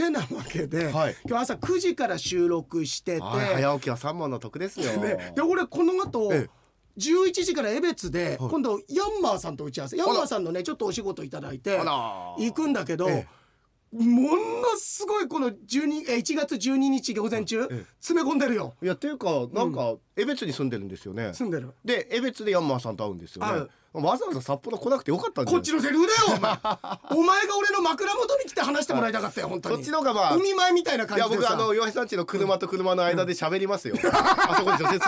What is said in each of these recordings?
てなわけで、はい。今日朝9時から収録してて、はい早起きは三問の得ですよ。ね、で俺この後ええ。11時から江別ではい。今度ヤンマーさんと打ち合わせ。ヤンマーさんのねちょっとお仕事いただいて行くんだけど、えものすごいこの12え1月12日午前中、ええ。詰め込んでるよ。いやっていうかなんか江別に住んでるんですよね。住んでる。で江別でヤンマーさんと会うんですよね。わざわざ札幌来なくてよかったこっちのセリフだよお前。お前が俺の枕元に来て話してもらいたかったよ本当に。そっちの方がまあ海前みたいないや僕感じでさ。あの洋平さんちの車と車の間で喋りますよ。あそこに除雪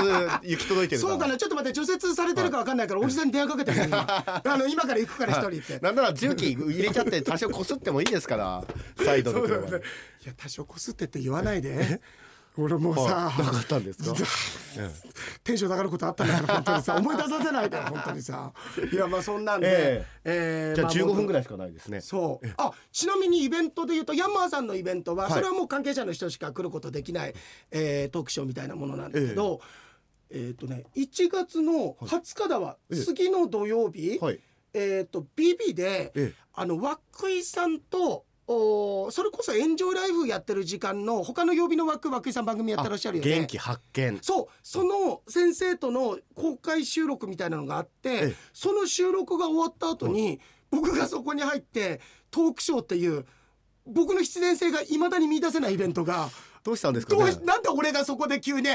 行き届いてる。そうかなちょっと待って除雪されてるか分かんないからおじさんに電話かけて あの今から行くから一人って。なんなら重機入れちゃって多少こすってもいいですからサイドの車ね。いや多少こすってって言わないで俺もうさはい。なかったんですか？テンション上がることあったんだから本当にさ思い出させないで本当にさ。いやまあそんなんで、ええ。ーじゃあま15分ぐらいしかないですね。そう。あちなみにイベントで言うとヤンマーさんのイベントは、はい。それはもう関係者の人しか来ることできない、えートークショーみたいなものなんだけどえっ、とね1月の20日だわ、ええ。次の土曜日、はい。えっ、と BB で、ええ。あのワックイさんとおそれこそエンジョイライフやってる時間の他の曜日のワックワックイさん番組やってらっしゃるよね元気発見。そうその先生との公開収録みたいなのがあって、ええその収録が終わった後に、僕がそこに入ってトークショーっていう僕の必然性がいまだに見出せないイベントがどうしたんですかねどうし。なんで俺がそこで急に「どう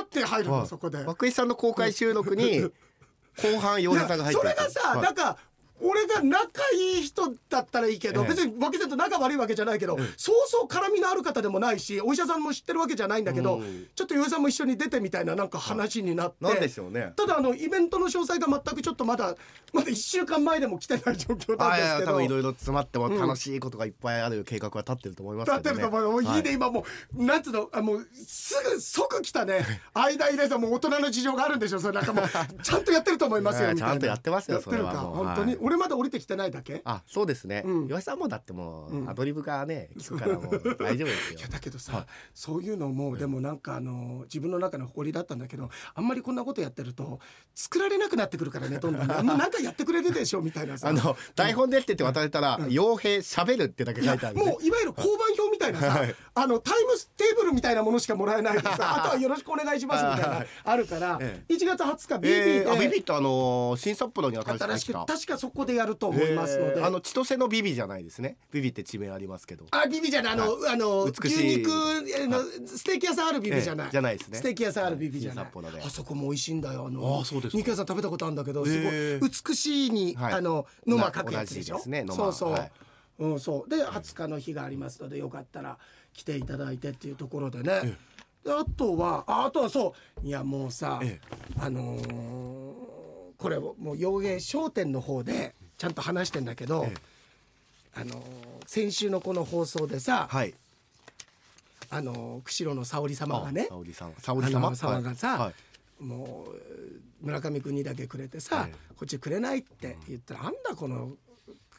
も!」って入るの、はいそこで。涌井さんの公開収録に 後半洋平さんが入ってるそれがさ、はいなんか俺が仲いい人だったらいいけど、ええ。別に脇さんと仲悪いわけじゃないけど、そうそう絡みのある方でもないしお医者さんも知ってるわけじゃないんだけど、うん。ちょっと岩井さんも一緒に出てみたいななんか話になって、なんでしょうね。ただあのイベントの詳細が全くちょっとまだまだ1週間前でも来てない状況なんですけど多分いろいろ詰まっても楽しいことがいっぱいある計画は立ってると思いますだってけどね。ると思うもうい。いね、はい今もうなんつうのあもうすぐ即来たね。間入れさもう大人の事情があるんでしょそれなんかもう。ちゃんとやってると思いますよ いやみたいな。ちゃんとやってますよやってるかそれは本当に、はい俺まだ降りてきてないだけ？あそうですね。うん。岩井さんもだってもうん。うアドリブがね 聞くからもう大丈夫ですよ。いや。だけどさ、そういうのもでもなんかあの自分の中の誇りだったんだけどあんまりこんなことやってると作られなくなってくるからねどんどんなんかやってくれるでしょみたいなさ。あの台本でって言って渡れたら傭兵喋るってだけ書いてあるんで。もういわゆる交番表みたいなさ、はい。あのタイムテーブルみたいなものしかもらえないでさあとはよろしくお願いしますみたいなはい。あるから、え1月20日 BB で、えー、あビビってあのー新札幌に新しく確かそこでやると思いますので、えー。あの千歳のビビじゃないですね。ビビって地名ありますけど。あビビじゃない。あの、あの美しい。牛肉えーのステーキ屋さんあるビビじゃない、ええじゃないですね。ステーキ屋さんあるビビじゃない、あそこも美味しいんだよ。あのあそうですか。肉屋さん食べたことあるんだけどすごい、ええ美しいに、はい。あの沼書くやつでしょ？ですね沼そうそう、はい。うんそう。で20日の日がありますのでよかったら来ていただいてっていうところでね、であとはああとはそう。いやもうさ、え。あのーこれもう洋芸商店の方でちゃんと話してんだけど、ええ。あのー先週のこの放送でさ、はい。あのー釧路の沙織様がね沙織さん沙織あ様がさ、はい。はいもう村上君にだけくれてさ、ええ。こっちくれないって言ったら、あんだこの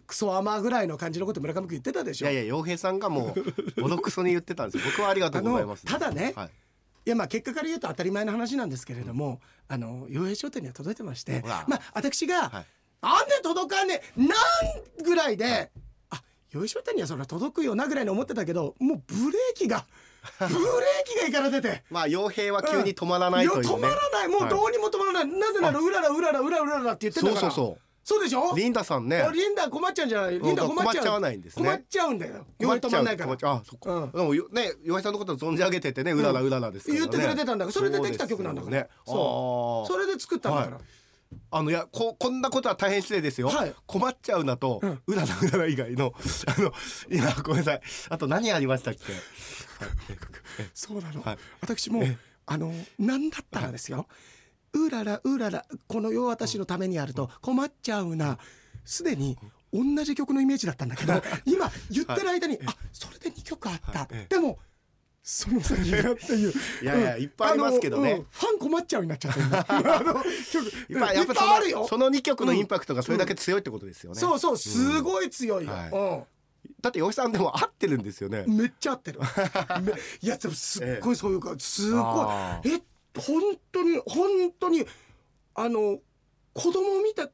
クソアマぐらいの感じのこと村上君言ってたでしょ。いやいや洋平さんがもうボロクソに言ってたんですよ僕はありがとうございますただね、はいいやまあ結果から言うと当たり前の話なんですけれども、あの洋平商店には届いてましてほら。まあ私が、はい。なんで届かんねえなんぐらいで、あ洋平商店にはそれは届くよなぐらいに思ってたけどもうブレーキがブレーキがいから出て。まあ傭兵は急に止まらないというね、や止まらない。もうどうにも止まらない、なぜならうららうららうらうららって言ってんだから。そうそうそうそうでしょ？リンダさんね。あリンダ困っちゃうんじゃない？リンダ困っちゃう。困っちゃわないんですね。困っちゃうんだよ。弱い止まあそっか、うん。でもよね岩井さんのこと存じ上げててねうららうららですからね、言ってくれてたんだから。それでできた曲なんだから。ね。そそれで作ったんだから、はい。あのいやここんなことは大変失礼ですよ、はい。困っちゃうなと、うん。うららうらら以外の あの今ごめんなさい。あと何ありましたっけ？そうなの、はい。私もあのなんだったらですよ、うららうららこの世私のためにあると困っちゃうな。すでに同じ曲のイメージだったんだけど 今言ってる間に、あそれで2曲あった、はい。でもその先がっていういやいやうん。いっぱいありますけどね。うん。ファン困っちゃうになっちゃった今。あの曲いっぱいあるよ。そのその2曲のインパクトがそれだけ強いってことですよね、そうそうすごい強いよ、はだって岩井さんでも合ってるんですよね。うん、めっちゃ合ってる。めいやでもすっごいそういうかすごい。あえ本当に本当にあの子供みたい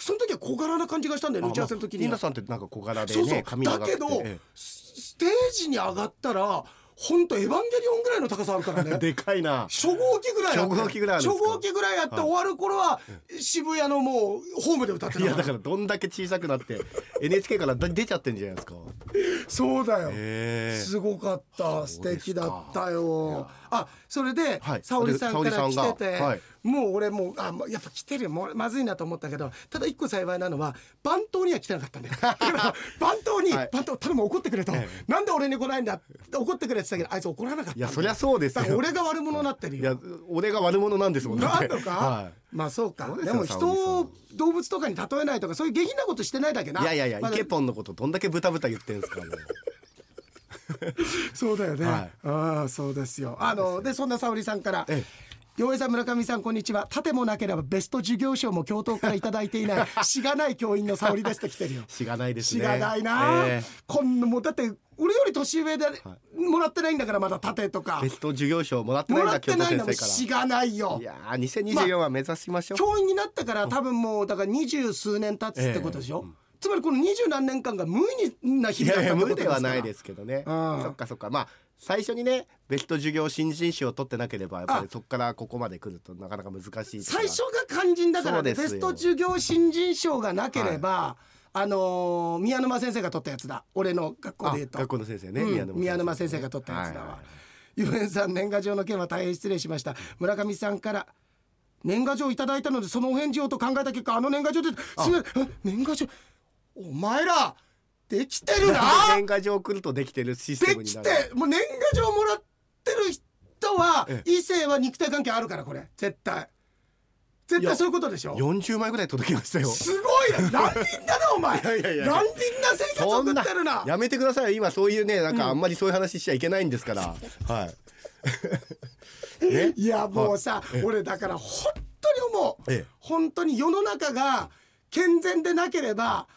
その時は小柄な感じがしたんだよね打ち合わせの時にニーナさんってなんか小柄でそうそう。だけどえステージに上がったら本当エヴァンゲリオンぐらいの高さあるからえね。でかいな。初号機ぐらいあって。初号機ぐらい初号機ぐらいあってはい。終わる頃は渋谷のもうホームで歌ってたいやだからどんだけ小さくなって NHK から出ちゃってんじゃないですか。そうだよ。すごかった。素敵だったよあそれで、はい。沙織さんから来てて、がはい。もう俺もうあやっぱ来てるよ。もうまずいなと思ったけどただ一個幸いなのは番頭には来てなかったんだよ。番頭に、はい。番頭頼む怒ってくれと、えなんで俺に来ないんだ？って怒ってくれって言ったけどあいつ怒らなかったいやそりゃそうですよ。俺が悪者になってるいやよ俺が悪者なんですもんだって。なんのか、はまあそうか。でも人を動物とかに例えないとかそういう下品なことしてないだけな。いいやいやいやまだイケポンのことどんだけブタブタ言ってんですかもう そうだよね。はい。ああ、そうですよ。あの、で、そんな沙織さんから。え洋平さん村上さんこんにちは。盾もなければベスト授業賞も教頭からいただいていない しがない教員の沙織ですって来てるよ。しがないですね。しがないな、えこんなもうだって俺より年上でもらってないんだからまだ盾とか。えベスト授業賞もらってないんだ京都ってないんだもん先生しがないよ。からいやー2024は目指しましょう、教員になってから多分もうだから二十数年経つってことでしょ、つまりこの二十何年間が無意味な日い々だったことではないですけどね。うんそっかそっか。まあ最初にねベスト授業新人賞を取ってなければやっぱりあそこからここまで来るとなかなか難しい最初が肝心だからねベスト授業新人賞がなければ、あのー宮沼先生が取ったやつだ。俺の学校で言うと。あ学校の先生ね、うん宮沼先生。が取ったやつだわ。はい。はいえんさん年賀状の件は大変失礼しました。村上さんから年賀状いただいたのでそのお返事をと考えた結果あの年賀状ですみません。あ年賀状お前らできてるな。年賀状来るとできてるシステできムになる。てもう年賀状もらってる人はえ異性は肉体関係あるからこれ。絶対。絶対そういうことでしょ。40枚ぐらい届きましたよ。すごいな乱人だなお前。いやいやいや。乱人な生活送ってるな。やめてください。よ今そういうねなんかあんまりそういう話しちゃいけないんですから、はい。ね？いやもうさ俺だから本当に思う、ええ。本当に世の中が健全でなければ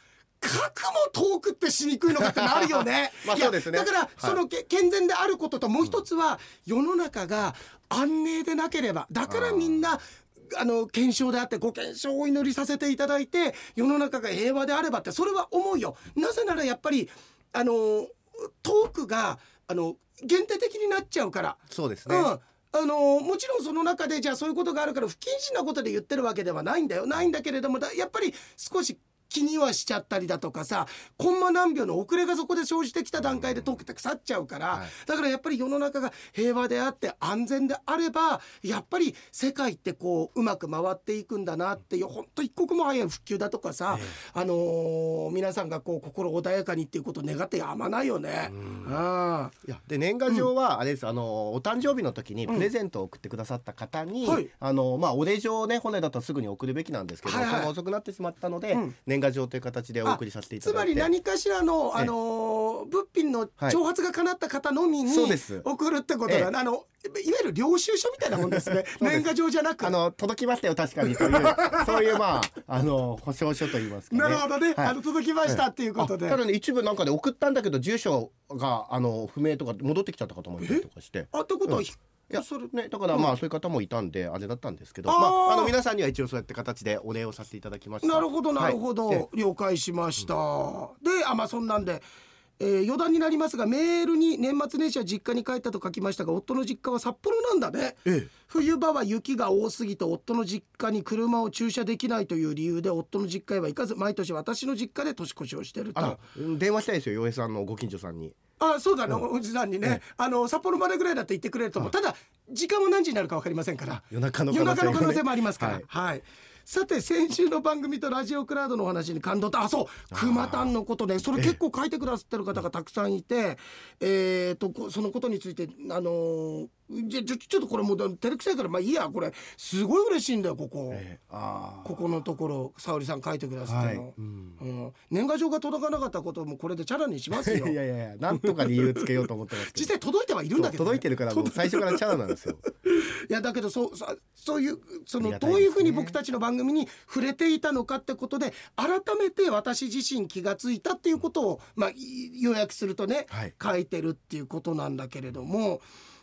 核も遠くってしにくいのかってなるよね。まあそうですね。だから、はい。そのけ健全であることともう一つは世の中が安寧でなければだからみんなあの検証であってご検証をお祈りさせていただいて世の中が平和であればってそれは思うよ。なぜならやっぱりあのトークがあの限定的になっちゃうから。そうですね、うん。あのもちろんその中でじゃあそういうことがあるから不謹慎なことで言ってるわけではないんだよ。ないんだけれどもだやっぱり少し気にはしちゃったりだとかさコンマ何秒の遅れがそこで生じてきた段階で溶けて腐っちゃうから、はい。だからやっぱり世の中が平和であって安全であればやっぱり世界ってこううまく回っていくんだなっていう本当一刻も早い復旧だとかさ、あのー皆さんがこう心穏やかにっていうことを願ってやまないよね。ああ。いやで年賀状はあれです、あのお誕生日の時にプレゼントを送ってくださった方に、はい。あのまあお礼状をね本来だったらすぐに送るべきなんですけど、はいはい。遅くなってしまったので、うん。年賀状という形でお送りさせていたつまだいて。り何かしらの、ええ。あのー物品の挑発が叶った方のみに送るってことだ、ええ。あのいわゆる領収書みたいなもんですね。年賀状じゃなく。あの届きましたよ確かにという そういうまああの保証書といいますかね。なるほどね、はい。あの届きましたっていうことで、あただね一部なんかで送ったんだけど住所があの不明とか戻ってきちゃった方もいたりとかして。あってことは、うん。ひいやそれね、だからまあそういう方もいたんであれだったんですけど、あー。まあ、あの皆さんには一応そうやって形でお礼をさせていただきました。なるほどなるほど、はい。で了解しました、であまあそんなんで、えー余談になりますがメールに年末年始は実家に帰ったと書きましたが夫の実家は札幌なんだね、ええ。冬場は雪が多すぎて夫の実家に車を駐車できないという理由で夫の実家へは行かず毎年私の実家で年越しをしてると。電話したいですよ洋平さんのご近所さんに。あそうだね、おじさんにね、あの札幌までぐらいだって言ってくれると思う、ただ時間は何時になるか分かりませんから。夜中の夜可能性もね。中の可能性もありますから。はい。はい、さて先週の番組とラジオクラウドのお話に感動とあそう熊丹のことね。それ結構書いてくださってる方がたくさんいてえー、とこそのことについてあのーじゃちょちょっとこれもう照れくさいからまあいいやこれ。すごい嬉しいんだよここ。ええ。あここのところ沙織さん書いてくださってるの、はい。うん。うん。年賀状が届かなかったこともこれでチャラにしますあ。よ。いやいやいやなんとか理由つけようと思ってます。実際届いてはいるんだけどね、届いてるからもう最初からチャラなんですよ。いやだけどそうさそういうそのね。どういうふうに僕たちの番組に触れていたのかってことで改めて私自身気がついたっていうことを、まあ、い要約するとね、はい。書いてるっていうことなんだけれども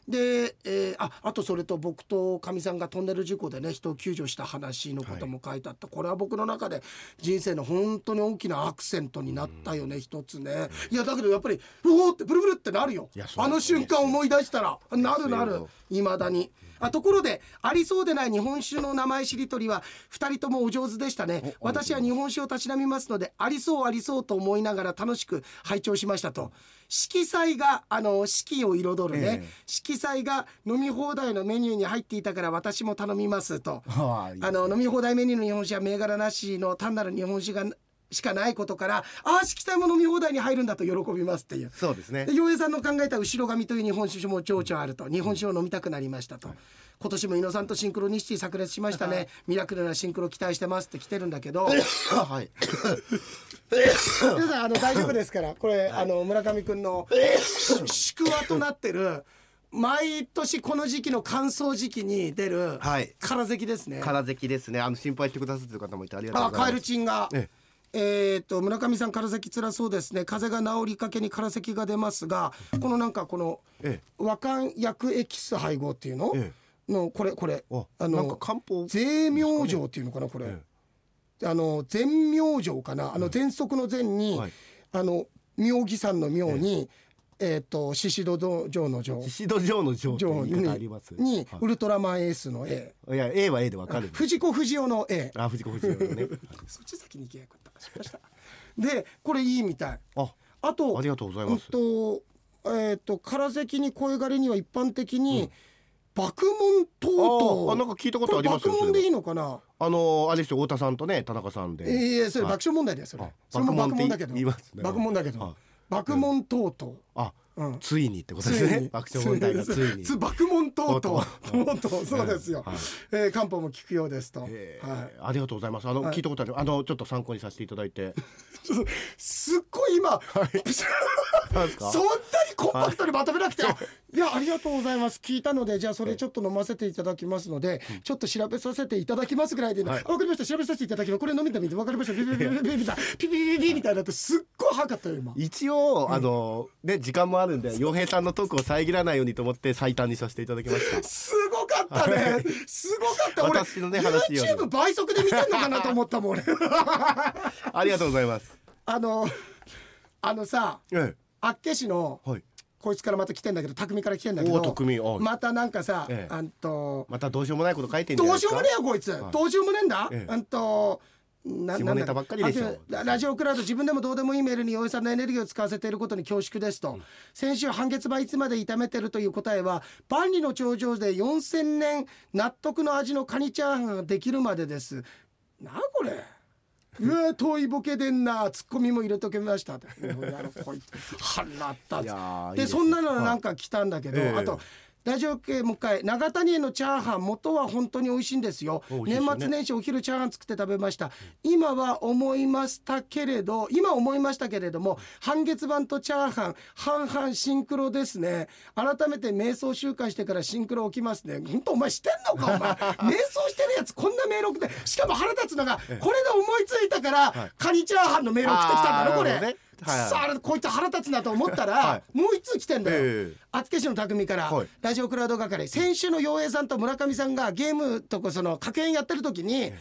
で、えーああとそれと僕とかみさんがトンネル事故でね人を救助した話のことも書いてあった、これは僕の中で人生の本当に大きなアクセントになったよね、一つね。いやだけどやっぱりうおーってブルブルってなるよ。あの瞬間思い出したらなるなる。いまだに。あところでありそうでない日本酒の名前しりとりは2人ともお上手でしたね。お私は日本酒をたしなみますのでありそうありそうと思いながら楽しく拝聴しましたと。色彩があの四季を彩るね、ええ。色彩が飲み放題のメニューに入っていたから私も頼みますと。あの飲み放題メニューの日本酒は銘柄なしの単なる日本酒がしかないことからああ色彩も飲み放題に入るんだと喜びますっていう。そうですね。で洋平さんの考えた後ろ髪という日本酒も情緒あると日本酒を飲みたくなりましたと、今年も井野さんとシンクロニシティ炸裂しましたねミラクルなシンクロ期待してますって来てるんだけど。はい。皆さんあの大丈夫ですから。これあの村上くんの宿話となってる毎年この時期の乾燥時期に出るはい。空咳ですね。空咳ですね。あの心配してくださってる方もいてありがとうあカエルございます。チンが。ええー、と村上さん空咳辛そうですね。風邪が治りかけに空咳が出ますがこのなんかこのえ和漢薬エキス配合っていうの、えのこれこれ。ああなんかの漢方？税明状っていうのかなこれ、えあの全明状かな。あの喘息の禅に、はい。あの妙義山の妙に、えっ、と獅子戸城の城。獅子戸城の城って城言い方あります？に、はウルトラマンエースの A い、いや A は A でわかる藤子不二雄の A あ藤子不二雄のね。そっち先に行けばよかった。しました。でこれいいみたい。ああとありがとうございます。うんとえっ、と空咳に声枯れには一般的に、爆問等々ああなんか聞いたことあります？爆問でいいのかな？あのあれですよ太田さんとね田中さんで。ええそれはい。爆笑問題だよそれ。あそれも爆爆問だけど。爆問だけど。はい爆問等々。あついにってことですね。爆笑問題がついに。つ爆問 そうですよ、はい。えー漢方も聞くようですと、えはい。ーありがとうございます。あの、はい。聞いたことある。あのちょっと参考にさせていただいて。すっごい今、そんなにコンパクトにまとめなくて、い。やありがとうございます。聞いたのでじゃあそれちょっと飲ませていただきますので、ちょっと調べさせていただきますぐらいで、わかりました。調べさせていただきます。これ飲みたみてわかりました。ピピピピピピみたいなピピピピみたいになってすっごい早かったよ今一応、あのね時間もあるんで洋平さんのトークを遮らないようにと思って最短にさせていただきました。すごかったね。すごかった。俺私のね話 YouTube 倍速で見てんのかなと思ったもん。俺 ありがとうございます。あのあのさえ厚岸のえはい。こいつからまた来てんだけど匠から来てんだけどまたなんかさ、ええ。あんとまたどうしようもないこと書いてんじゃなどしよういうですかもねえよこいつ、はい。どうしようもねえんだ、ええ。あんとな下ネタばっかりでしょ。ララジオクラウド自分でもどうでもいいメールに洋井さんのエネルギーを使わせていることに恐縮ですと、先週半月板いつまで炒めてるという答えは万里の長城で4000年納得の味のカニチャーハンができるまでです。なあこれ。うわ遠いボケでんなツッコミも入れとけました。ってこいつ。腹立った。いやーいいでですそんなのなんか来たんだけど、はいええ。あとラジオ系もう一回長谷園のチャーハン元は本当に美味しいんですよ。ね。年末年始お昼チャーハン作って食べました。今は思いましたけれど今思いましたけれども半月板とチャーハン半々シンクロですね。改めて瞑想週間してからシンクロ起きますね。本当お前してんのかお前。瞑想してるやつこんなメール送ってしかも腹立つのがこれで思いついたからカニチャーハンのメール送ってきたんだろこれ、さあこいつ腹立つなと思ったら、はもう一通来てんだよ、ええ。厚岸の匠から、はい。ラジオクラウド係先週の陽平さんと村上さんがゲームとかその格言やってる時に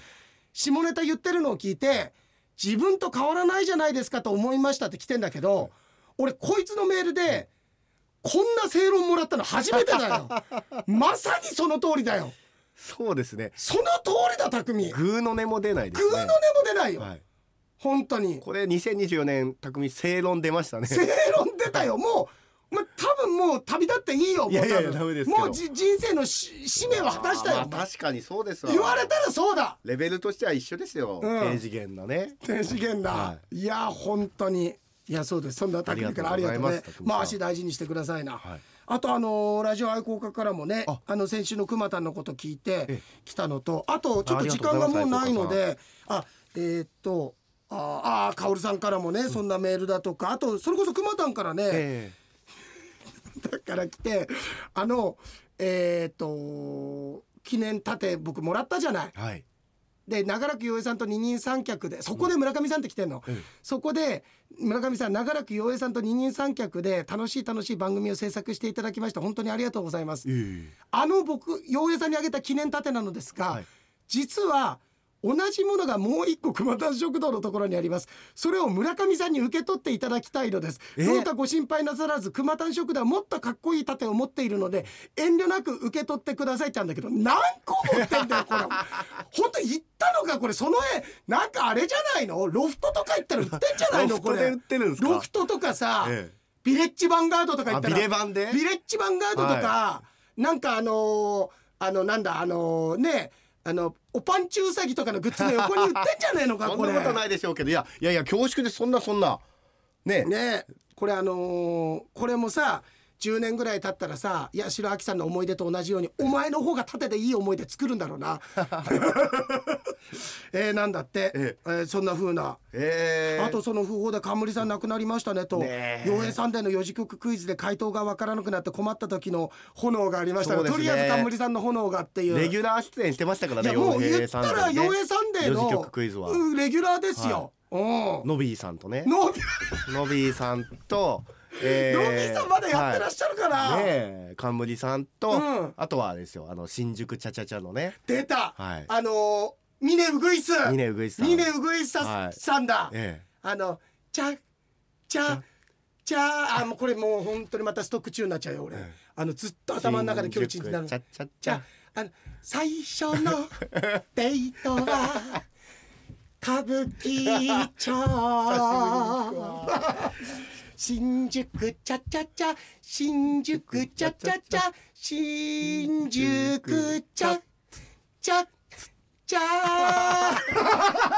下ネタ言ってるのを聞いて自分と変わらないじゃないですかと思いましたって来てんだけど俺こいつのメールでこんな正論もらったの初めてだよ。まさにその通りだよ。そうですね。その通りだ匠。ググーの音も出ないですね。ーの音も出ないよ、はい本当に。これ2024年匠正論出ましたね。正論出たよ。もうお前多分もう旅立っていいよ。もういやいやもうじ人生のし使命は果たしたよ。まあ確かにそうですわ。言われたらそうだ。レベルとしては一緒ですよ、うん。低次元なね。天資源だ、、はい。や本当に。いやそうです。そんな匠からありがとうね。まあ足大事にしてくださいな、はい。あとあのーラジオ愛好家からもねあ。あの先週のくまたんのこと聞いてえ来たのとあとちょっと時間がもうないのであえーっとカオルさんからもね、そんなメールだとかあとそれこそくまたんからね、えだから来てあのえーっと記念盾僕もらったじゃない。えはい。で長らく洋平さんと二人三脚でそこで村上さんって来てんの、ええ。そこで村上さん長らく洋平さんと二人三脚で楽しい楽しい番組を制作していただきました本当にありがとうございます。えあの僕洋平さんにあげた記念盾なのですが、はい。実は同じものがもう一個熊田食堂のところにあります。それを村上さんに受け取っていただきたいのです、えどうかご心配なさらず熊田食堂はもっとかっこいい盾を持っているので遠慮なく受け取ってくださいって言うんだけど何個持ってんだよこれ。本当言ったのかこれ。その絵。なんかあれじゃないの？ロフトとか行ったら売ってんじゃないの？これ。ロフトで売ってるんですか？ロフトとかさ、ええ。ビレッジヴァンガードとか行ったら。あビレバンでビレッジヴァンガードとか、なんかあのーあのなんだあのーねあのおパンチウサギとかのグッズの横に売ってんじゃねえのかそ これ。んなことないでしょうけど。いやいやいや恐縮です。そんなそんな。ね。ね。これあのーこれもさ10年ぐらい経ったらさ八代亜紀さんの思い出と同じようにお前の方が縦でいい思い出作るんだろうな。えー、なんだって、ええ。ーそんな風な。えー、あとその訃報で冠さん亡くなりましたねと。ねえ「洋平サンデー」の四字曲クイズで回答がわからなくなって困った時の炎がありましたね。とりあえず冠さんの炎がっていうレギュラー出演してましたからねいやもう言洋ったら「平さんでね。洋平サンデーの」四字曲クイズは。うんレギュラーですよ。うん。ノビーさんとね。ノビーさんと、えノビさんまだやってらっしゃるかな、はい、ねえ冠さんと、うん。あとはですよあの新宿チャチャチャのね。出た、はい。あのー、峰ウグイス。峰うぐいさん。峰ウグイスさ,、はい。さんだ、えあの「ちゃちゃちゃ」あもうこれもう本当にまたストック中になっちゃうよ俺、ええ。あのずっとえ頭の中で境地になる。新宿チャチャチじゃャああの最初のデートは 歌舞伎町新宿チャチャチャ新宿チャチャチャ新宿チャチャチャ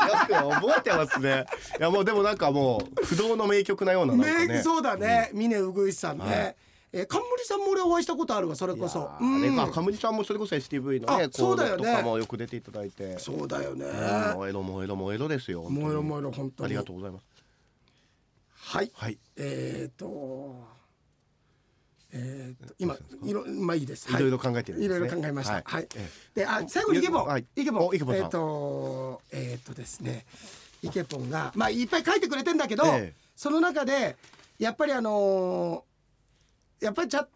よく覚えてますね。いやもうでもなんかもう不動の名曲なようなね。ねそうだね。峰うぐいすさんね、はい。えー冠さんも俺お会いしたことあるわそれこそ。いやうん。あ冠さんもそれこそ STV のねあそうだよとかもよく出ていただいて。そうだよね。うん。燃えろ燃えろ燃えろですよ本当に。燃えろ燃えろ本当に。ありがとうございますはい。はい。えっ、ー、とえっ、ー、と今いろまあいいです、はい。ろいろ考えてるんいろいろ考えました。ははい。い。え。で、あ、最後にイケポン、はい。イケポン、えっ、と、えっ、とですね。イケポンが、まあ、いっぱい書いてくれてんだけど、ええ。その中で。やっぱり、あのーやっぱり、ちゃ、ちゃ。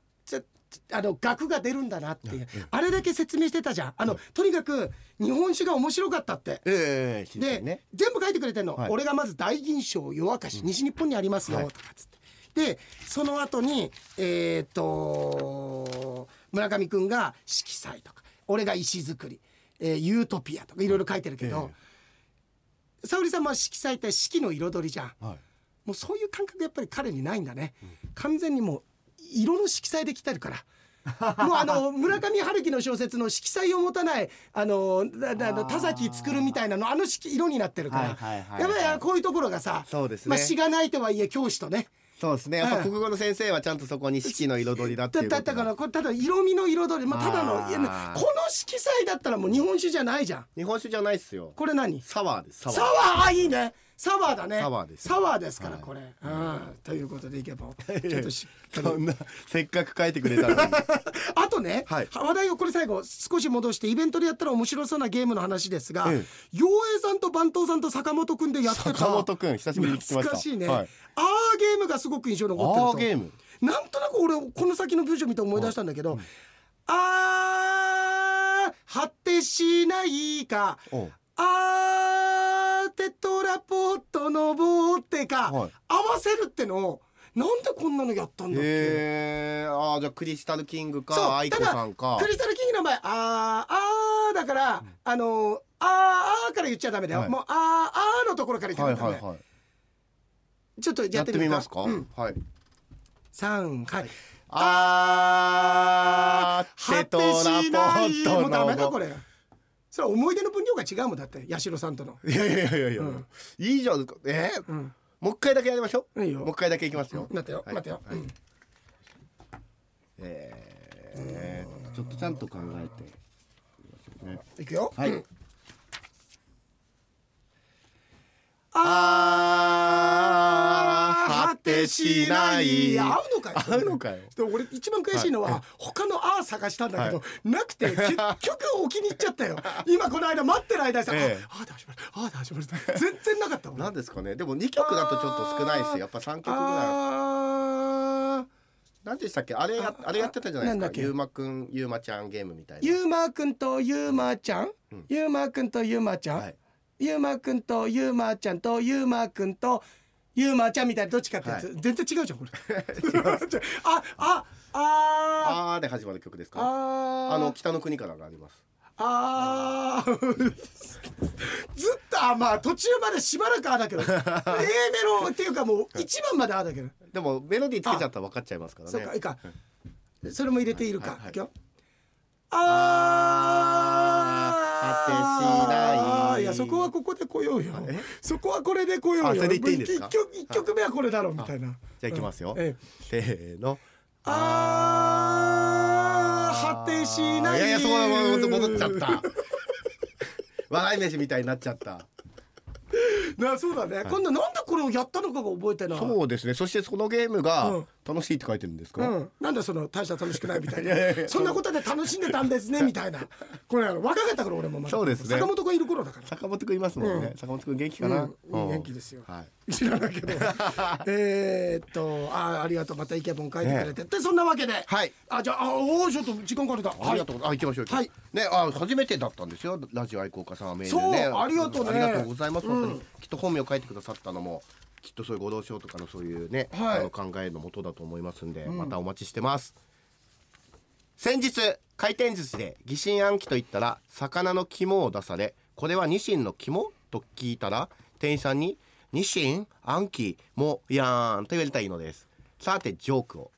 あの額が出るんだなっていう、あれだけ説明してたじゃん。あの、とにかく日本酒が面白かったって。で、ね。全部書いてくれてんの、はい。俺がまず大銀賞夜明かし、西日本にありますよ、はい。とかっつって。でその後にえーっと村上くんが色彩とか俺が石造り、えーユートピアとかいろいろ書いてるけど、沙織さんは色彩って四季の彩りじゃん。はい。もうそういう感覚やっぱり彼にないんだね、完全にもう色の色彩で来てるから。もうあの 村上春樹の小説の色彩を持たないあの田崎作るみたいなのあの色色になってるから、やっぱりこういうところがさそうですね。まあ、詩がないとはいえ教師とね。そうですね。やっぱうん。国語の先生はちゃんとそこに四季の彩りだってだだったからこれただ色味の彩り、まあ、ただのこの色彩だったらもう日本酒じゃないじゃん。日本酒じゃないっすよ。これ何？サワーですサワー。サワー？あいいねサワーだね。サワーですサワーですから、はい。これ、うん、ということでいけばちょっとしっかり。そんなせっかく書いてくれたのに。あとね、はい。話題をこれ最後少し戻してイベントでやったら面白そうなゲームの話ですが、え陽平さんと番頭さんと坂本くんでやってた坂本くん久しぶりに聞きました。懐かしいね、はい。あーゲームがすごく印象に残ってると。あーゲーム。なんとなく俺この先の文章見て思い出したんだけど、あー果てしないかおう。あーテトラポット登ってか、はい。合わせるってのをなんでこんなのやったんだっけ？あーじゃあクリスタルキングか愛子さんか。クリスタルキングの前あーあーだから、あのー、あーあーから言っちゃダメだよ、はい。もうあーあーのところから言ってください、はいはいはい。ちょっとややってみますか？うん、はい。三はい。あーテトラポットもうダメかのこれそれは思い出の分量が違うもんだって八代さんとの。いやいやいやいや、うん。いいじゃん。えーうんもう一回だけやりましょう。いいよ。もう一回だけいきますよ、待ってよ、はい。待ってよ、はい。うん。えーちょっとちゃんと考えて。ねいくよ、はい。うんあー果てしない。合うのかよ。合うのかよ。で俺一番悔しいのは、他の「あ」探したんだけど、なくて結局置きに行っちゃったよ。今この間待ってる間にさ「ええ。ああで始まるああで始まる」全然なかったもん。なんですかね。でも2曲だとちょっと少ないですよ。やっぱ3曲ぐらい。何でしたっけ？あれやあれやってたじゃないですか？ゆうまくんゆうまちゃんゲームみたいな。ゆうまくんとゆうまちゃん、うん。ゆうまくんとゆうまちゃん、はい。ゆうまくんとゆうまちゃんとゆうまくんとゆうまちゃんみたいなどっちかってやつ、は全然違うじゃんこれ。ああああーで始まる曲ですか？ああの北の国からがあります。あー。ずっとあまあ途中までしばらくあだけど A メロっていうかもう一番まであだけど、でもメロディーつけちゃったら分かっちゃいますからね。そうかいいか。それも入れているか、はいはいい。くよ。あ果てしないいやそこはここで来ようよ。え？そこはこれで来ようよ。あそれで言っていいんですか？一曲一曲目はこれだろうみたいな。じゃあいきますよ、ええ。せーの。あー果てしない。いやいやそこは戻戻っちゃった。笑い飯みたいになっちゃった。なそうだね、今度なんでこれをやったのかが覚えてない。そうですね。そしてそのゲームうがん楽しいって書いてるんですか、うん、なんだその大した楽しくないみたいな。そんなことで楽しんでたんですねみたいな。これ若かったから俺もまだ。そうですね。坂本君いる頃だから。坂本くんいますもんね、うん。坂本くん元気かな、うん。元気ですよ。はい。知らないけど。えーっとあありがとう。またイケボン書いてくれて、でそんなわけで、はい。あじゃああおーちょっと時間かかるだありがとう。あ、行きましょう。はい。ね、あ、初めてだったんですよ。ラジオ愛好家さんはメールね。そうありがとうね。ありがとうございます。本当に。うん。きっと本名を書いてくださったのも。きっとそういうご同賞とかのそういうね、はい。あの考えのもとだと思いますんで、またお待ちしてます。先日回転寿司で疑心暗鬼と言ったら魚の肝を出されこれはニシンの肝と聞いたら店員さんに「ニシン暗鬼もやーん」と言われたらいいのです。さてジョークを。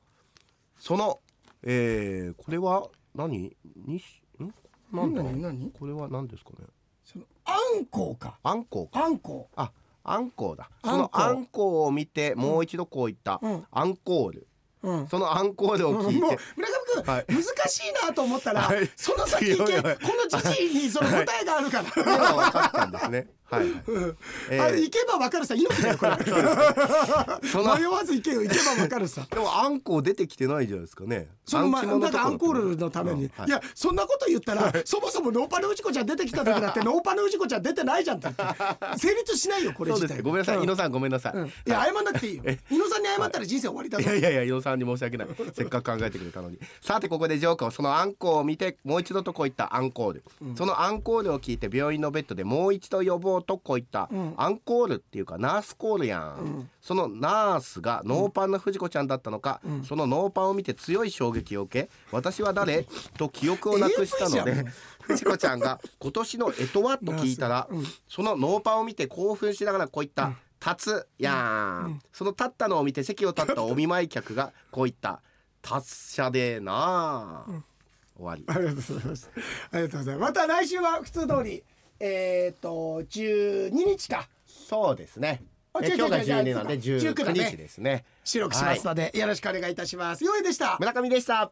そのえー、これは何？にしん？なんだ何何？これは何ですかね？そのあんこうか。あんこうか。あんこああんこうだ。そのあんこうを見てもう一度こう言った、うん。アンコール。う、うん、そのアンコールを聞いて、もう村上君、はい。難しいなと思ったら、はい。その先行け この時期にその答えがあるから、目が分かったんですねはい、はい。うんえー。あれ行けば分かるさ命だよこれ。迷わず行けよ行けば分かるさ。でもあんこう出てきてないじゃないですかね。そのまあん肝だからアンコールのために、うん。はい。い、やそんなこと言ったら、そもそもノーパルウジコちゃん出てきた時だってノーパルウジコちゃん出てないじゃんって。成立しないよこれ自体。ごめんなさい、う井野さんごめんなさい、うん。いや謝んなくていいよ。井野さんに謝ったら人生終わりだぞ、い。やいやいや、伊野さんに申し訳ない。せっかく考えてくれたのに。さて、ここでジョークを、そのアンコールを見て、もう一度とこういったアンコール。そのアンコールを聞いて、病院のベッドでもう一度呼ぼうとこういった、ん。アンコールっていうか、ナースコールやん。そのナースがノーパンの藤子ちゃんだったのか、そのノーパンを見て強い衝撃を受け、私は誰？と記憶をなくしたのでん、藤子ちゃんが今年の干支は？と聞いたら、そのノーパンを見て興奮しながらこういった、立つやん、その立ったのを見て席を立ったお見舞い客がこう言った「達者でなあ」終わり。ありがとうございます。ありがとうございます。また来週は普通通りえっ、と12日か。そうですね。今日が違う違う12なんで19だ19ね日ですね。収録しますので、よろしくお願いいたします。よいでした。村上でした